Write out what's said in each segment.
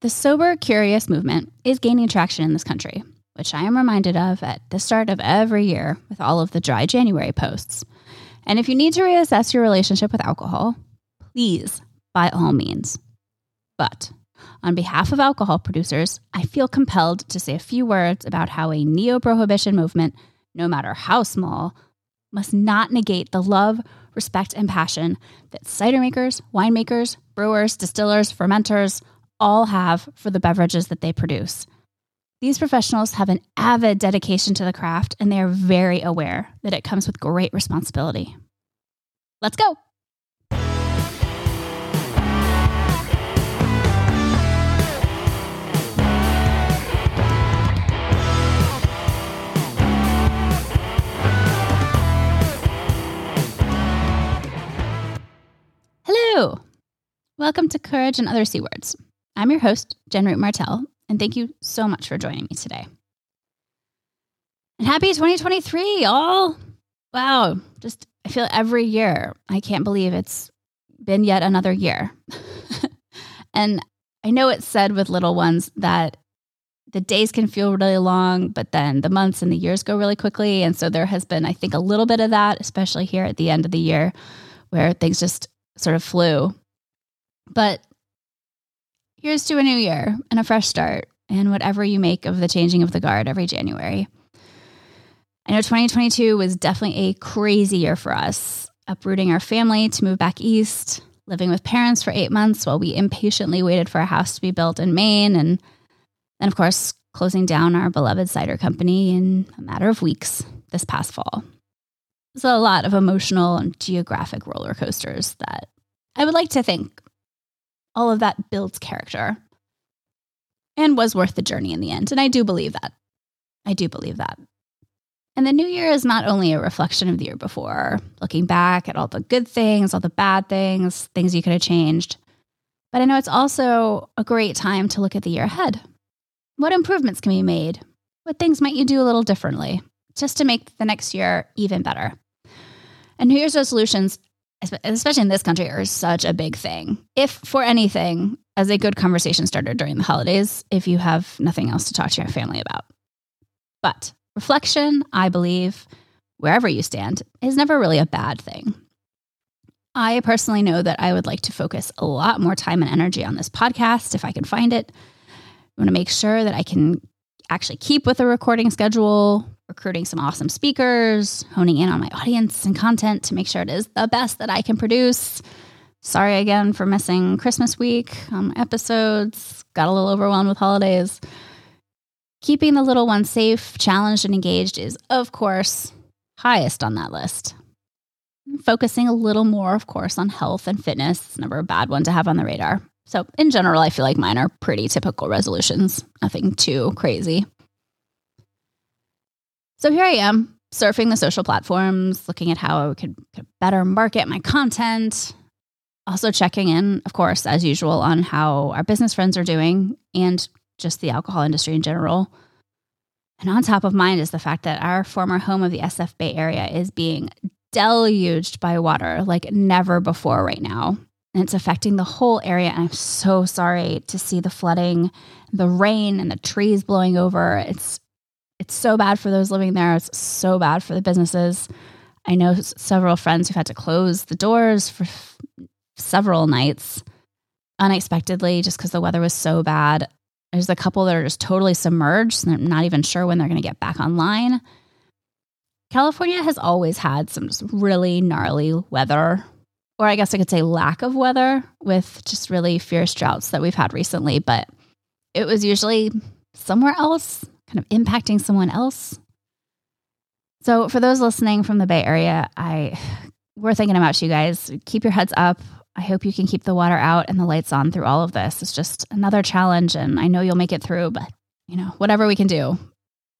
The sober curious movement is gaining traction in this country, which I am reminded of at the start of every year with all of the dry January posts. And if you need to reassess your relationship with alcohol, please, by all means. But on behalf of alcohol producers, I feel compelled to say a few words about how a neo prohibition movement, no matter how small, must not negate the love, respect, and passion that cider makers, winemakers, brewers, distillers, fermenters all have for the beverages that they produce. These professionals have an avid dedication to the craft and they are very aware that it comes with great responsibility. Let's go. Hello. Welcome to Courage and Other C Words. I'm your host, Jen Root Martell, and thank you so much for joining me today. And happy 2023, all. Wow, just I feel every year. I can't believe it's been yet another year. and I know it's said with little ones that the days can feel really long, but then the months and the years go really quickly. And so there has been, I think, a little bit of that, especially here at the end of the year, where things just sort of flew. But here's to a new year and a fresh start and whatever you make of the changing of the guard every January. I know 2022 was definitely a crazy year for us, uprooting our family to move back east, living with parents for eight months while we impatiently waited for a house to be built in Maine, and then, of course, closing down our beloved cider company in a matter of weeks this past fall. It's a lot of emotional and geographic roller coasters that I would like to think all of that builds character and was worth the journey in the end. And I do believe that. I do believe that. And the new year is not only a reflection of the year before, looking back at all the good things, all the bad things, things you could have changed, but I know it's also a great time to look at the year ahead. What improvements can be made? What things might you do a little differently just to make the next year even better? And New Year's resolutions especially in this country, are such a big thing. If for anything, as a good conversation starter during the holidays, if you have nothing else to talk to your family about. But reflection, I believe, wherever you stand, is never really a bad thing. I personally know that I would like to focus a lot more time and energy on this podcast if I can find it. I want to make sure that I can actually keep with the recording schedule, recruiting some awesome speakers, honing in on my audience and content to make sure it is the best that I can produce. Sorry again for missing Christmas week my episodes. Got a little overwhelmed with holidays. Keeping the little ones safe, challenged, and engaged is, of course, highest on that list. Focusing a little more, of course, on health and fitness. It's never a bad one to have on the radar. So, in general, I feel like mine are pretty typical resolutions, nothing too crazy. So here I am surfing the social platforms, looking at how I could, could better market my content. Also, checking in, of course, as usual, on how our business friends are doing and just the alcohol industry in general. And on top of mind is the fact that our former home of the SF Bay Area is being deluged by water like never before right now. And it's affecting the whole area. And I'm so sorry to see the flooding, the rain, and the trees blowing over. It's it's so bad for those living there. It's so bad for the businesses. I know several friends who've had to close the doors for f- several nights unexpectedly just because the weather was so bad. There's a couple that are just totally submerged and they're not even sure when they're going to get back online. California has always had some just really gnarly weather, or I guess I could say lack of weather with just really fierce droughts that we've had recently, but it was usually somewhere else kind of impacting someone else. So, for those listening from the Bay Area, I we're thinking about you guys. Keep your heads up. I hope you can keep the water out and the lights on through all of this. It's just another challenge, and I know you'll make it through. But you know, whatever we can do,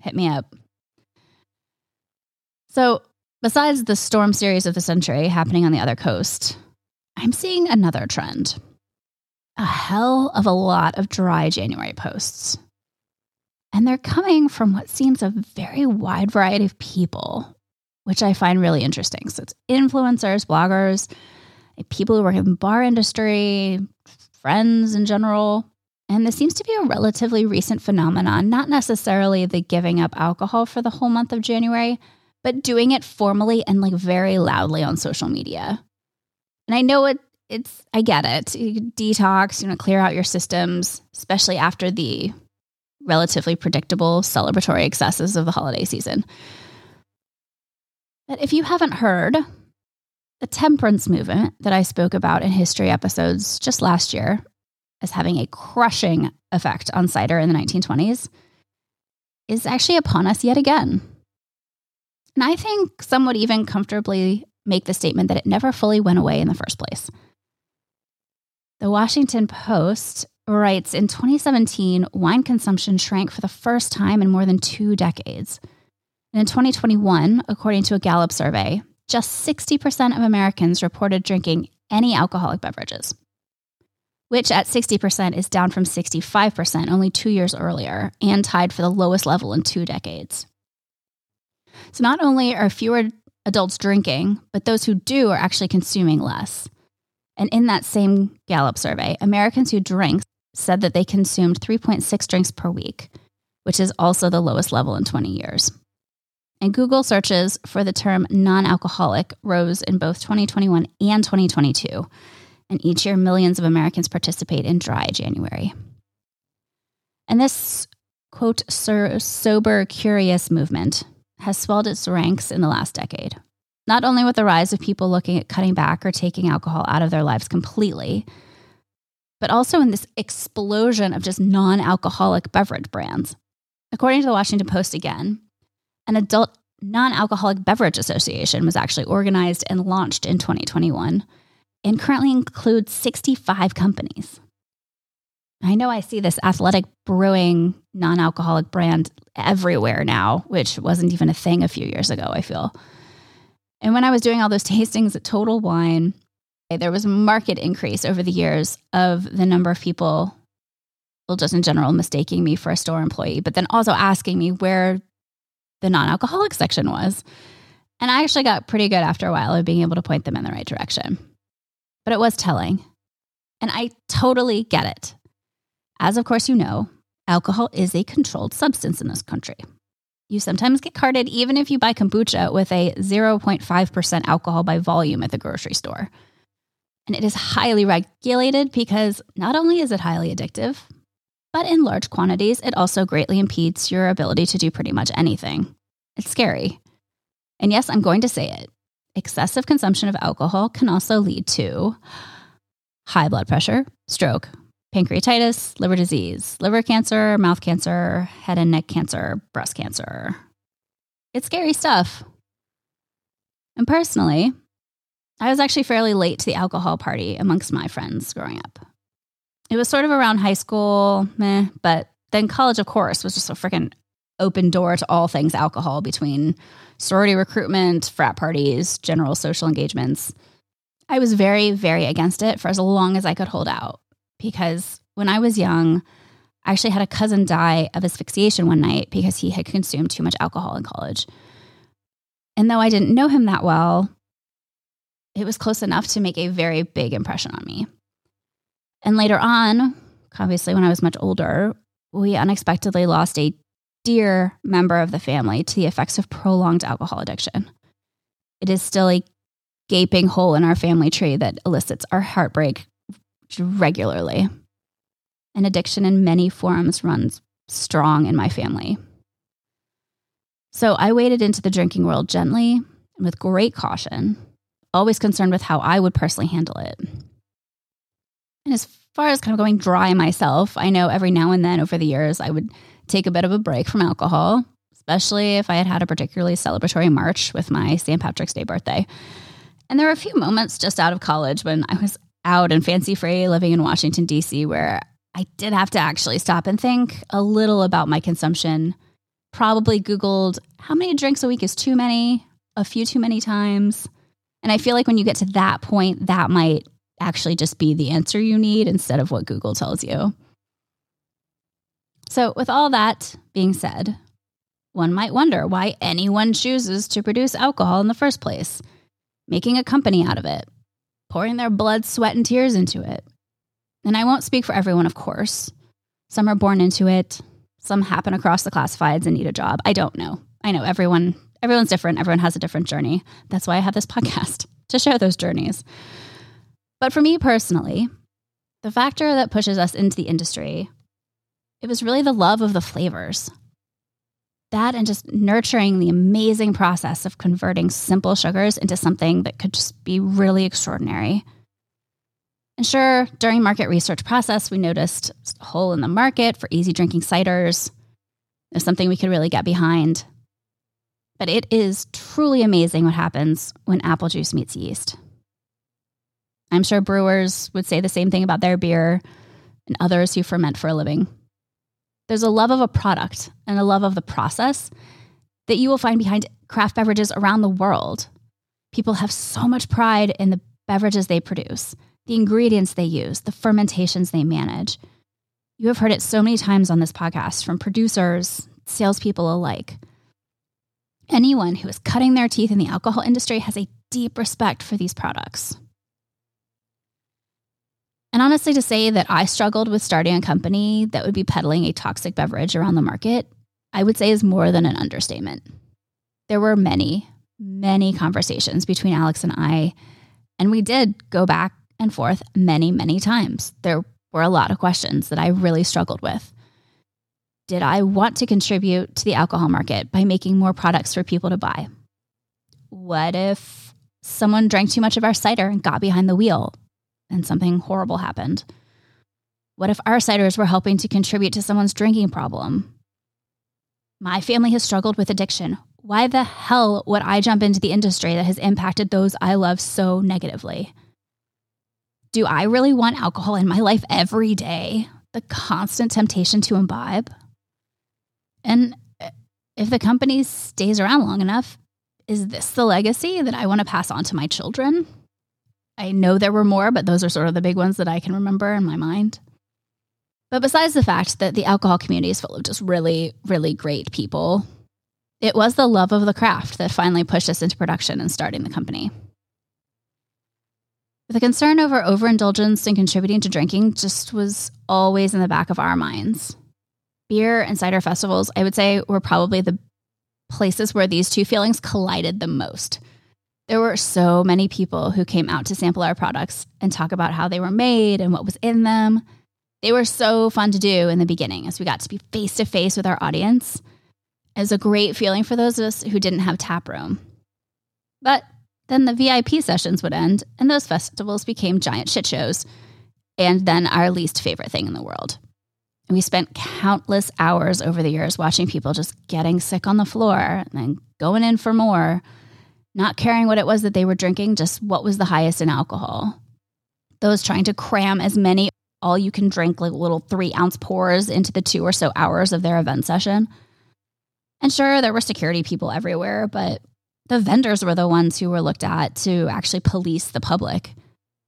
hit me up. So, besides the storm series of the century happening on the other coast, I'm seeing another trend a hell of a lot of dry January posts. And they're coming from what seems a very wide variety of people, which I find really interesting. So it's influencers, bloggers, people who work in the bar industry, friends in general. And this seems to be a relatively recent phenomenon, not necessarily the giving up alcohol for the whole month of January, but doing it formally and like very loudly on social media. And I know it it's I get it. You detox, you know, clear out your systems, especially after the relatively predictable celebratory excesses of the holiday season. But if you haven't heard, the temperance movement that I spoke about in history episodes just last year as having a crushing effect on cider in the 1920s is actually upon us yet again. And I think some would even comfortably make the statement that it never fully went away in the first place. The Washington Post writes in 2017, wine consumption shrank for the first time in more than two decades. And in 2021, according to a Gallup survey, just 60% of Americans reported drinking any alcoholic beverages which at 60% is down from 65% only two years earlier and tied for the lowest level in two decades. So not only are fewer adults drinking, but those who do are actually consuming less. And in that same Gallup survey, Americans who drink said that they consumed 3.6 drinks per week, which is also the lowest level in 20 years. And Google searches for the term non alcoholic rose in both 2021 and 2022 and each year millions of Americans participate in Dry January. And this, quote, sober curious movement has swelled its ranks in the last decade, not only with the rise of people looking at cutting back or taking alcohol out of their lives completely, but also in this explosion of just non alcoholic beverage brands. According to the Washington Post again, an adult non alcoholic beverage association was actually organized and launched in 2021 and currently includes 65 companies. I know I see this athletic brewing non alcoholic brand everywhere now, which wasn't even a thing a few years ago, I feel. And when I was doing all those tastings at Total Wine, there was a market increase over the years of the number of people, well, just in general, mistaking me for a store employee, but then also asking me where the non alcoholic section was. And I actually got pretty good after a while of being able to point them in the right direction but it was telling. And I totally get it. As of course you know, alcohol is a controlled substance in this country. You sometimes get carded even if you buy kombucha with a 0.5% alcohol by volume at the grocery store. And it is highly regulated because not only is it highly addictive, but in large quantities, it also greatly impedes your ability to do pretty much anything. It's scary. And yes, I'm going to say it excessive consumption of alcohol can also lead to high blood pressure, stroke, pancreatitis, liver disease, liver cancer, mouth cancer, head and neck cancer, breast cancer. It's scary stuff. And personally, I was actually fairly late to the alcohol party amongst my friends growing up. It was sort of around high school, meh, but then college, of course, was just a freaking open door to all things alcohol between sorority recruitment, frat parties, general social engagements. I was very, very against it for as long as I could hold out because when I was young, I actually had a cousin die of asphyxiation one night because he had consumed too much alcohol in college. And though I didn't know him that well, it was close enough to make a very big impression on me. And later on, obviously, when I was much older, we unexpectedly lost a dear member of the family to the effects of prolonged alcohol addiction. It is still a gaping hole in our family tree that elicits our heartbreak regularly. An addiction in many forms runs strong in my family. So I waded into the drinking world gently and with great caution, always concerned with how I would personally handle it. And as far as kind of going dry myself, I know every now and then over the years I would take a bit of a break from alcohol, especially if I had had a particularly celebratory March with my St. Patrick's Day birthday. And there were a few moments just out of college when I was out and fancy free living in Washington, D.C., where I did have to actually stop and think a little about my consumption. Probably Googled how many drinks a week is too many, a few too many times. And I feel like when you get to that point, that might actually just be the answer you need instead of what Google tells you. So, with all that being said, one might wonder why anyone chooses to produce alcohol in the first place, making a company out of it, pouring their blood, sweat, and tears into it. And I won't speak for everyone, of course, Some are born into it. Some happen across the classifieds and need a job. I don't know. I know everyone everyone's different. Everyone has a different journey. That's why I have this podcast to share those journeys. But for me personally, the factor that pushes us into the industry, it was really the love of the flavors. That and just nurturing the amazing process of converting simple sugars into something that could just be really extraordinary. And sure, during market research process, we noticed a hole in the market for easy drinking ciders. There's something we could really get behind. But it is truly amazing what happens when apple juice meets yeast. I'm sure brewers would say the same thing about their beer and others who ferment for a living. There's a love of a product and a love of the process that you will find behind craft beverages around the world. People have so much pride in the beverages they produce, the ingredients they use, the fermentations they manage. You have heard it so many times on this podcast from producers, salespeople alike. Anyone who is cutting their teeth in the alcohol industry has a deep respect for these products. And honestly, to say that I struggled with starting a company that would be peddling a toxic beverage around the market, I would say is more than an understatement. There were many, many conversations between Alex and I, and we did go back and forth many, many times. There were a lot of questions that I really struggled with. Did I want to contribute to the alcohol market by making more products for people to buy? What if someone drank too much of our cider and got behind the wheel and something horrible happened? What if our ciders were helping to contribute to someone's drinking problem? My family has struggled with addiction. Why the hell would I jump into the industry that has impacted those I love so negatively? Do I really want alcohol in my life every day? The constant temptation to imbibe? And uh, if the company stays around long enough, is this the legacy that I want to pass on to my children? I know there were more, but those are sort of the big ones that I can remember in my mind. But besides the fact that the alcohol community is full of just really, really great people, it was the love of the craft that finally pushed us into production and starting the company. The concern over overindulgence and contributing to drinking just was always in the back of our minds. Beer and cider festivals, I would say, were probably the places where these two feelings collided the most. There were so many people who came out to sample our products and talk about how they were made and what was in them. They were so fun to do in the beginning as we got to be face to face with our audience. It was a great feeling for those of us who didn't have tap room. But then the VIP sessions would end, and those festivals became giant shit shows, and then our least favorite thing in the world. And we spent countless hours over the years watching people just getting sick on the floor and then going in for more not caring what it was that they were drinking, just what was the highest in alcohol. Those trying to cram as many all you can drink, like little three ounce pours into the two or so hours of their event session. And sure, there were security people everywhere, but the vendors were the ones who were looked at to actually police the public,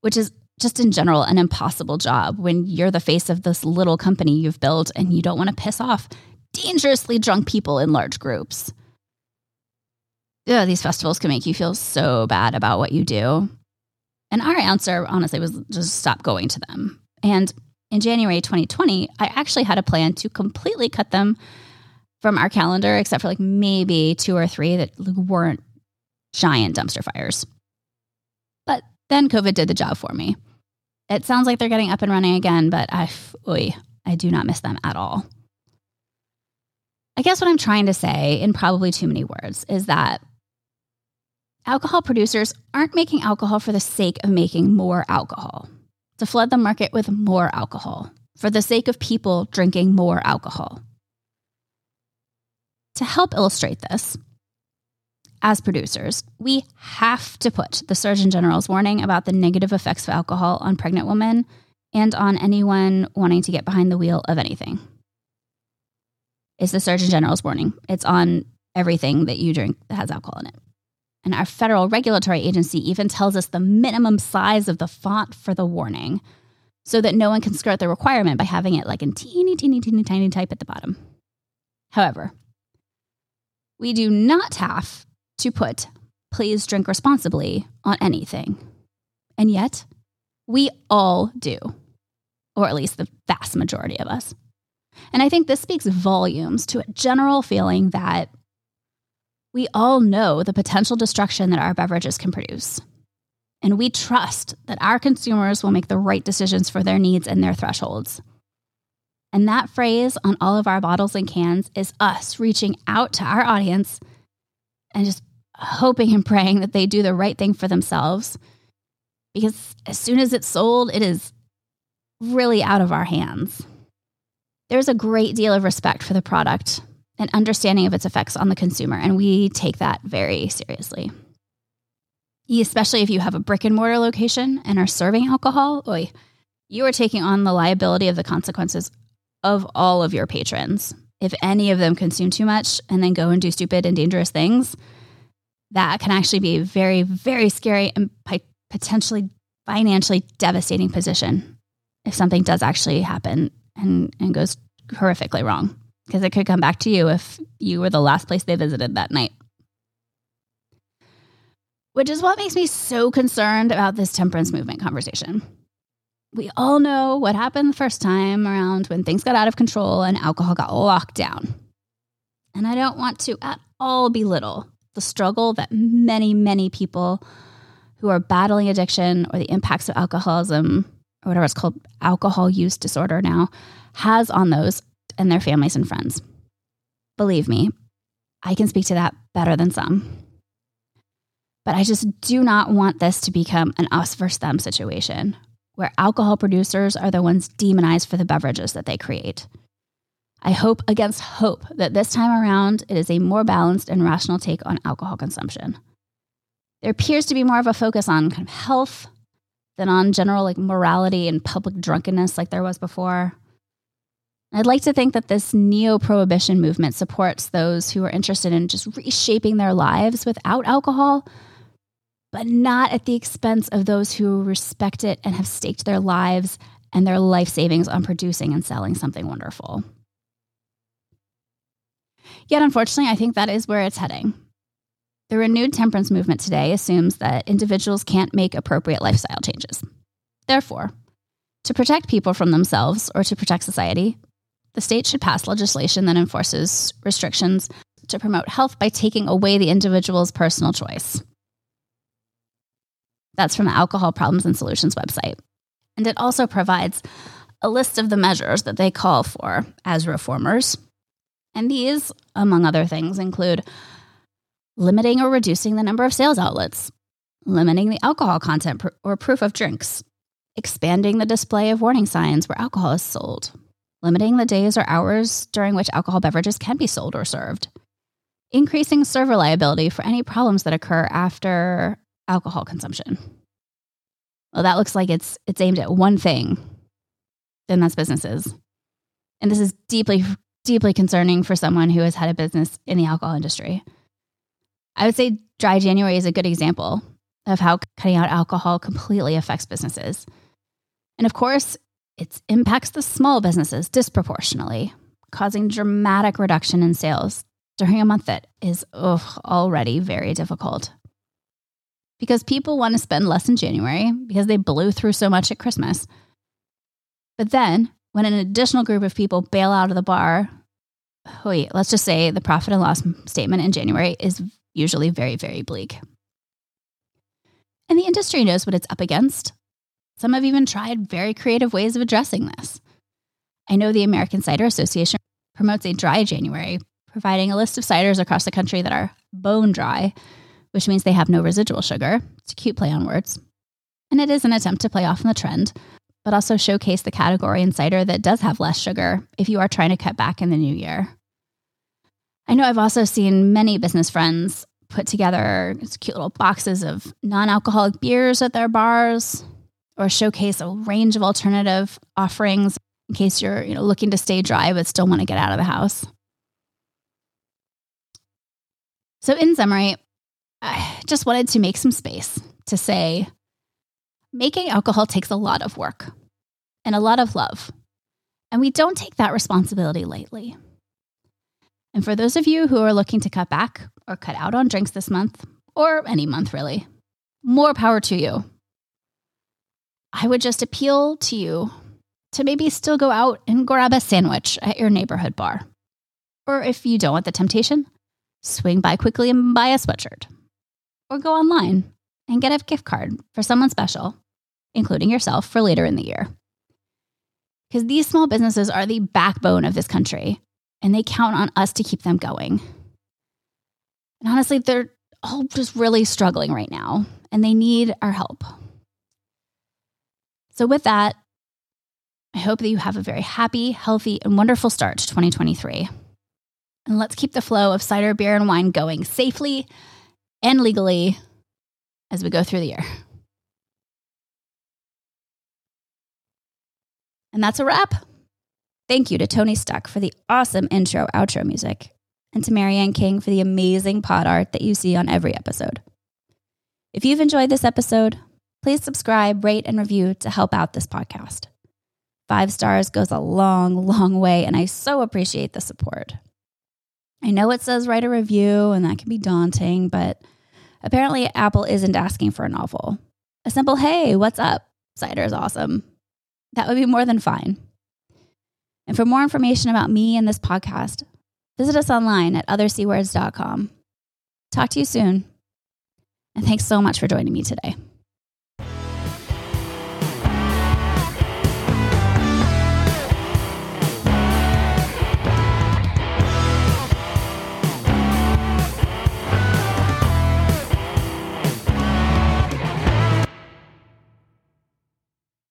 which is just in general an impossible job when you're the face of this little company you've built and you don't want to piss off dangerously drunk people in large groups yeah, these festivals can make you feel so bad about what you do. And our answer, honestly, was just stop going to them. And in January 2020, I actually had a plan to completely cut them from our calendar, except for like maybe two or three that weren't giant dumpster fires. But then COVID did the job for me. It sounds like they're getting up and running again, but I, oy, I do not miss them at all. I guess what I'm trying to say in probably too many words is that Alcohol producers aren't making alcohol for the sake of making more alcohol, to flood the market with more alcohol, for the sake of people drinking more alcohol. To help illustrate this, as producers, we have to put the Surgeon General's warning about the negative effects of alcohol on pregnant women and on anyone wanting to get behind the wheel of anything. It's the Surgeon General's warning. It's on everything that you drink that has alcohol in it. And our federal regulatory agency even tells us the minimum size of the font for the warning so that no one can skirt the requirement by having it like in teeny, teeny, teeny, tiny type at the bottom. However, we do not have to put please drink responsibly on anything. And yet, we all do, or at least the vast majority of us. And I think this speaks volumes to a general feeling that we all know the potential destruction that our beverages can produce. And we trust that our consumers will make the right decisions for their needs and their thresholds. And that phrase on all of our bottles and cans is us reaching out to our audience and just hoping and praying that they do the right thing for themselves. Because as soon as it's sold, it is really out of our hands. There's a great deal of respect for the product and understanding of its effects on the consumer, and we take that very seriously. Especially if you have a brick and mortar location and are serving alcohol, oy, you are taking on the liability of the consequences of all of your patrons. If any of them consume too much and then go and do stupid and dangerous things, that can actually be a very, very scary and potentially financially devastating position if something does actually happen and, and goes horrifically wrong, because it could come back to you if you were the last place they visited that night. Which is what makes me so concerned about this temperance movement conversation. We all know what happened the first time around when things got out of control and alcohol got locked down. And I don't want to at all belittle the struggle that many, many people who are battling addiction or the impacts of alcoholism or whatever it's called, alcohol use disorder now, has on those and their families and friends. Believe me, I can speak to that better than some. But I just do not want this to become an us versus them situation where alcohol producers are the ones demonized for the beverages that they create. I hope against hope that this time around it is a more balanced and rational take on alcohol consumption. There appears to be more of a focus on kind of health than on general like morality and public drunkenness like there was before. I'd like to think that this neo prohibition movement supports those who are interested in just reshaping their lives without alcohol, but not at the expense of those who respect it and have staked their lives and their life savings on producing and selling something wonderful. Yet, unfortunately, I think that is where it's heading. The renewed temperance movement today assumes that individuals can't make appropriate lifestyle changes. Therefore, to protect people from themselves or to protect society, the state should pass legislation that enforces restrictions to promote health by taking away the individual's personal choice. That's from the Alcohol Problems and Solutions website. And it also provides a list of the measures that they call for as reformers. And these, among other things, include limiting or reducing the number of sales outlets, limiting the alcohol content pr- or proof of drinks, expanding the display of warning signs where alcohol is sold, limiting the days or hours during which alcohol beverages can be sold or served, increasing server liability for any problems that occur after alcohol consumption. Well, that looks like it's it's aimed at one thing, then that's businesses. And this is deeply, deeply concerning for someone who has had a business in the alcohol industry. I would say dry January is a good example of how cutting out alcohol completely affects businesses. And of course, it impacts the small businesses disproportionately, causing dramatic reduction in sales during a month that is ugh, already very difficult. Because people want to spend less in January because they blew through so much at Christmas. But then, when an additional group of people bail out of the bar, wait, let's just say the profit and loss statement in January is usually very, very bleak. And the industry knows what it's up against. Some have even tried very creative ways of addressing this. I know the American Cider Association promotes a dry January, providing a list of ciders across the country that are bone dry, which means they have no residual sugar. It's a cute play on words. And it is an attempt to play off on the trend, but also showcase the category in cider that does have less sugar if you are trying to cut back in the new year. I know I've also seen many business friends put together cute little boxes of non alcoholic beers at their bars or showcase a range of alternative offerings in case you're you know, looking to stay dry but still want to get out of the house. So, in summary, I just wanted to make some space to say making alcohol takes a lot of work and a lot of love. And we don't take that responsibility lightly. And for those of you who are looking to cut back or cut out on drinks this month, or any month really, more power to you. I would just appeal to you to maybe still go out and grab a sandwich at your neighborhood bar. Or if you don't want the temptation, swing by quickly and buy a sweatshirt. Or go online and get a gift card for someone special, including yourself, for later in the year. Because these small businesses are the backbone of this country, and they count on us to keep them going. And honestly, they're all just really struggling right now, and they need our help. So, with that, I hope that you have a very happy, healthy, and wonderful start to 2023. And let's keep the flow of cider, beer, and wine going safely and legally as we go through the year. And that's a wrap. Thank you to Tony Stuck for the awesome intro outro music, and to Marianne King for the amazing pod art that you see on every episode. If you've enjoyed this episode, please subscribe, rate, and review to help out this podcast. Five stars goes a long, long way, and I so appreciate the support. I know it says write a review, and that can be daunting, but apparently Apple isn't asking for a novel. A simple, hey, what's up? Cider is awesome. That would be more than fine. And for more information about me and this podcast, visit us online at othercwords.com. Talk to you soon. And thanks so much for joining me today.